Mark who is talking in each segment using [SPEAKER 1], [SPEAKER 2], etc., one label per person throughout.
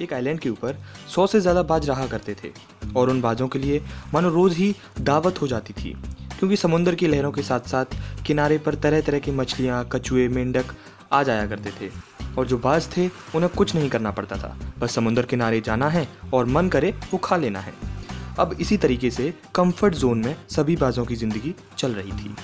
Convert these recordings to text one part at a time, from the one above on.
[SPEAKER 1] एक आइलैंड के ऊपर सौ से ज़्यादा बाज रहा करते थे और उन बाजों के लिए मानो रोज़ ही दावत हो जाती थी, क्योंकि समुंदर की लहरों के साथ साथ किनारे पर तरह तरह की मछलियाँ, कछुए, मेंढक आ जाया करते थे। और जो बाज थे, उन्हें कुछ नहीं करना पड़ता था। बस समुंदर किनारे जाना है और मन करे वो खा लेना है। अब इसी तरीके से कंफर्ट जोन में सभी बाजों की ज़िंदगी चल रही थी।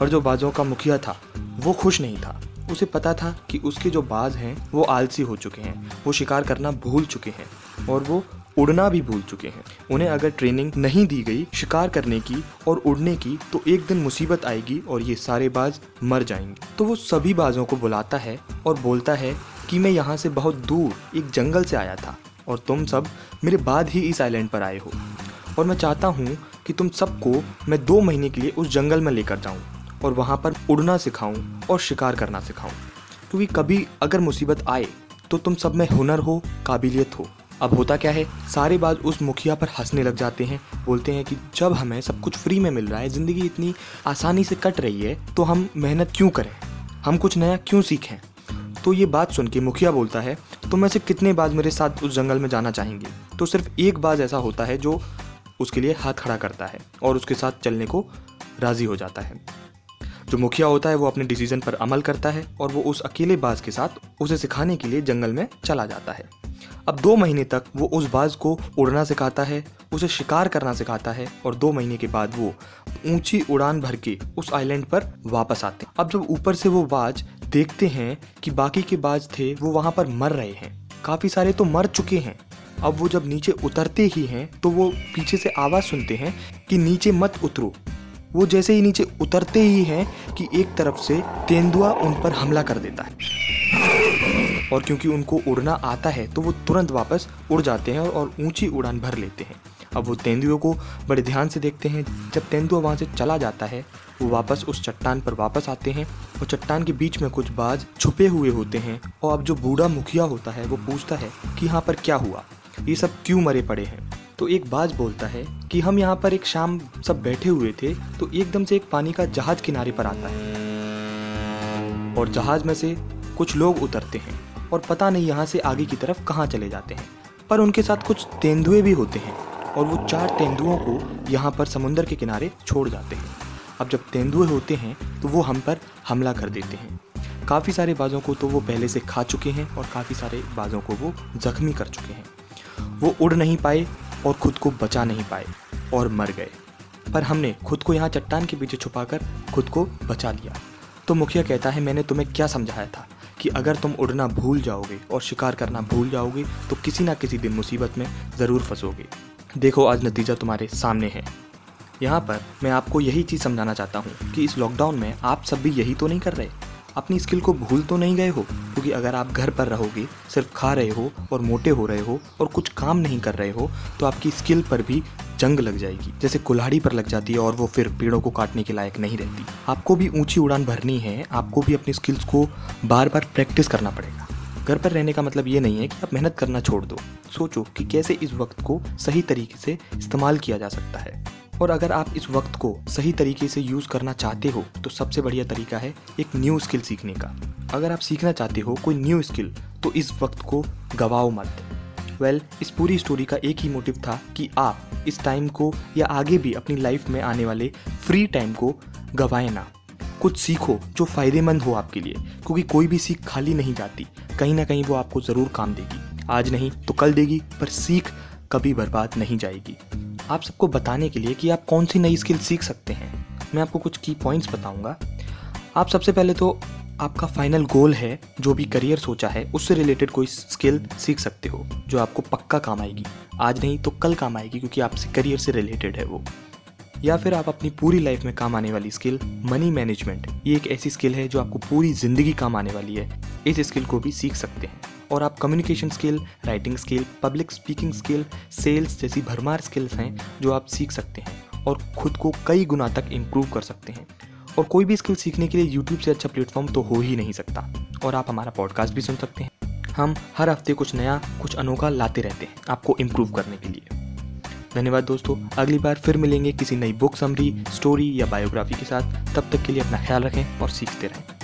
[SPEAKER 1] पर जो बाजों का मुखिया था, वो खुश नहीं था। उसे पता था कि उसके जो बाज हैं, वो आलसी हो चुके हैं। वो शिकार करना भूल चुके हैं और वो उड़ना भी भूल चुके हैं। उन्हें अगर ट्रेनिंग नहीं दी गई शिकार करने की और उड़ने की तो एक दिन मुसीबत आएगी और ये सारे बाज मर जाएँगे। तो वो सभी बाजों को बुलाता है और बोलता है कि मैं यहाँ से बहुत दूर एक जंगल से आया था और तुम सब मेरे बाद ही इस आइलैंड पर आए हो। और मैं चाहता हूँ कि तुम सबको मैं दो महीने के लिए उस जंगल में लेकर जाऊँ। और वहाँ पर उड़ना सिखाऊँ और शिकार करना सिखाऊँ। क्योंकि कभी अगर मुसीबत आए तो तुम सब में हुनर हो, काबिलियत हो। अब होता क्या है, सारे बाज उस मुखिया पर हंसने लग जाते हैं, बोलते हैं कि जब हमें सब कुछ फ्री में मिल रहा है, ज़िंदगी इतनी आसानी से कट रही है तो हम मेहनत क्यों करें? हम कुछ नया क्यों सीखें? तो ये बात सुन के मुखिया बोलता है तो मैं से कितने बाज मेरे साथ उस जंगल में जाना चाहेंगे? तो सिर्फ़ एक बाज ऐसा होता है जो उसके लिए हाथ खड़ा करता है और उसके साथ चलने को राज़ी हो जाता है। जो मुखिया होता है, वो अपने डिसीज़न पर अमल करता है और वो उस अकेले बाज के साथ उसे सिखाने के लिए जंगल में चला जाता है। अब दो महीने तक वो उस बाज को उड़ना सिखाता है, उसे शिकार करना सिखाता है और दो महीने के बाद वो ऊँची उड़ान भर के उस आइलैंड पर वापस आते हैं। अब जब ऊपर से वो बाज देखते हैं कि बाकी के बाज थे, वो वहाँ पर मर रहे हैं। काफ़ी सारे तो मर चुके हैं। अब वो जब नीचे उतरते ही हैं तो वो पीछे से आवाज़ सुनते हैं कि नीचे मत उतरो। वो जैसे ही नीचे उतरते ही हैं कि एक तरफ़ से तेंदुआ उन पर हमला कर देता है। और क्योंकि उनको उड़ना आता है तो वो तुरंत वापस उड़ जाते हैं और ऊँची उड़ान भर लेते हैं। अब वो तेंदुए को बड़े ध्यान से देखते हैं। जब तेंदुआ वहाँ से चला जाता है, वो वापस उस चट्टान पर वापस आते हैं और चट्टान के बीच में कुछ बाज छुपे हुए होते हैं और अब जो बूढ़ा मुखिया होता है, वो पूछता है कि यहाँ पर क्या हुआ? ये सब क्यों मरे पड़े हैं? तो एक बाज बोलता है कि हम यहाँ पर एक शाम सब बैठे हुए थे तो एकदम से एक पानी का जहाज़ किनारे पर आता है। और जहाज़ में से कुछ लोग उतरते हैं और पता नहीं यहाँ से आगे की तरफ़ कहाँ चले जाते हैं। पर उनके साथ कुछ तेंदुए भी होते हैं और वो चार तेंदुओं को यहाँ पर समुंदर के किनारे छोड़ जाते हैं। अब जब तेंदुए होते हैं तो वो हम पर हमला कर देते हैं। काफ़ी सारे बाजों को तो वो पहले से खा चुके हैं और काफ़ी सारे बाजों को वो जख्मी कर चुके हैं। वो उड़ नहीं पाए और खुद को बचा नहीं पाए और मर गए। पर हमने खुद को यहाँ चट्टान के पीछे छुपाकर खुद को बचा लिया। तो मुखिया कहता है, मैंने तुम्हें क्या समझाया था कि अगर तुम उड़ना भूल जाओगे और शिकार करना भूल जाओगे तो किसी ना किसी दिन मुसीबत में ज़रूर फंसोगे। देखो, आज नतीजा तुम्हारे सामने है। यहाँ पर मैं आपको यही चीज़ समझाना चाहता हूँ कि इस लॉकडाउन में आप सब भी यही तो नहीं कर रहे? अपनी स्किल को भूल तो नहीं गए हो? क्योंकि अगर आप घर पर रहोगे, सिर्फ़ खा रहे हो और मोटे हो रहे हो और कुछ काम नहीं कर रहे हो तो आपकी स्किल पर भी जंग लग जाएगी। जैसे कुल्हाड़ी पर लग जाती है और वो फिर पेड़ों को काटने के लायक नहीं रहती। आपको भी ऊँची उड़ान भरनी है, आपको भी अपनी स्किल्स को बार बार प्रैक्टिस करना पड़ेगा। घर पर रहने का मतलब ये नहीं है कि आप मेहनत करना छोड़ दो। सोचो कि कैसे इस वक्त को सही तरीके से इस्तेमाल किया जा सकता है। और अगर आप इस वक्त को सही तरीके से यूज़ करना चाहते हो तो सबसे बढ़िया तरीका है एक न्यू स्किल सीखने का। अगर आप सीखना चाहते हो कोई न्यू स्किल तो इस वक्त को गवाओ मत। वेल well, इस पूरी स्टोरी का एक ही मोटिव था कि आप इस टाइम को या आगे भी अपनी लाइफ में आने वाले फ्री टाइम को गवाए ना। कुछ सीखो जो फ़ायदेमंद हो आपके लिए क्योंकि कोई भी सीख खाली नहीं जाती कहीं ना कहीं वो आपको ज़रूर काम देगी। आज नहीं तो कल देगी पर सीख कभी बर्बाद नहीं जाएगी। आप सबको बताने के लिए कि आप कौन सी नई स्किल सीख सकते हैं। मैं आपको कुछ की पॉइंट्स बताऊँगा। आप सबसे पहले तो आपका फाइनल गोल है, जो भी करियर सोचा है, उससे रिलेटेड कोई स्किल सीख सकते हो, जो आपको पक्का काम आएगी। आज नहीं तो कल काम आएगी, क्योंकि आपसे करियर से रिलेटेड है वो। या फिर आप अपनी पूरी लाइफ में काम आने वाली स्किल मनी मैनेजमेंट ये एक ऐसी स्किल है, जो आपको पूरी ज़िंदगी काम आने वाली है। इस स्किल को भी सीख सकते हैं। और आप communication skill writing skill public speaking skill sales जैसी भरमार स्किल्स हैं जो आप सीख सकते हैं और खुद को कई गुना तक इम्प्रूव कर सकते हैं। और कोई भी स्किल सीखने के लिए यूट्यूब से अच्छा प्लेटफॉर्म तो हो ही नहीं सकता और आप हमारा पॉडकास्ट भी सुन सकते हैं। हम हर हफ़्ते कुछ नया, कुछ अनोखा लाते रहते हैं आपको इम्प्रूव करने के लिए। धन्यवाद दोस्तों, अगली बार फिर मिलेंगे किसी नई बुक समरी स्टोरी या बायोग्राफी के साथ। तब तक के लिए अपना ख्याल रखें और सीखते रहें।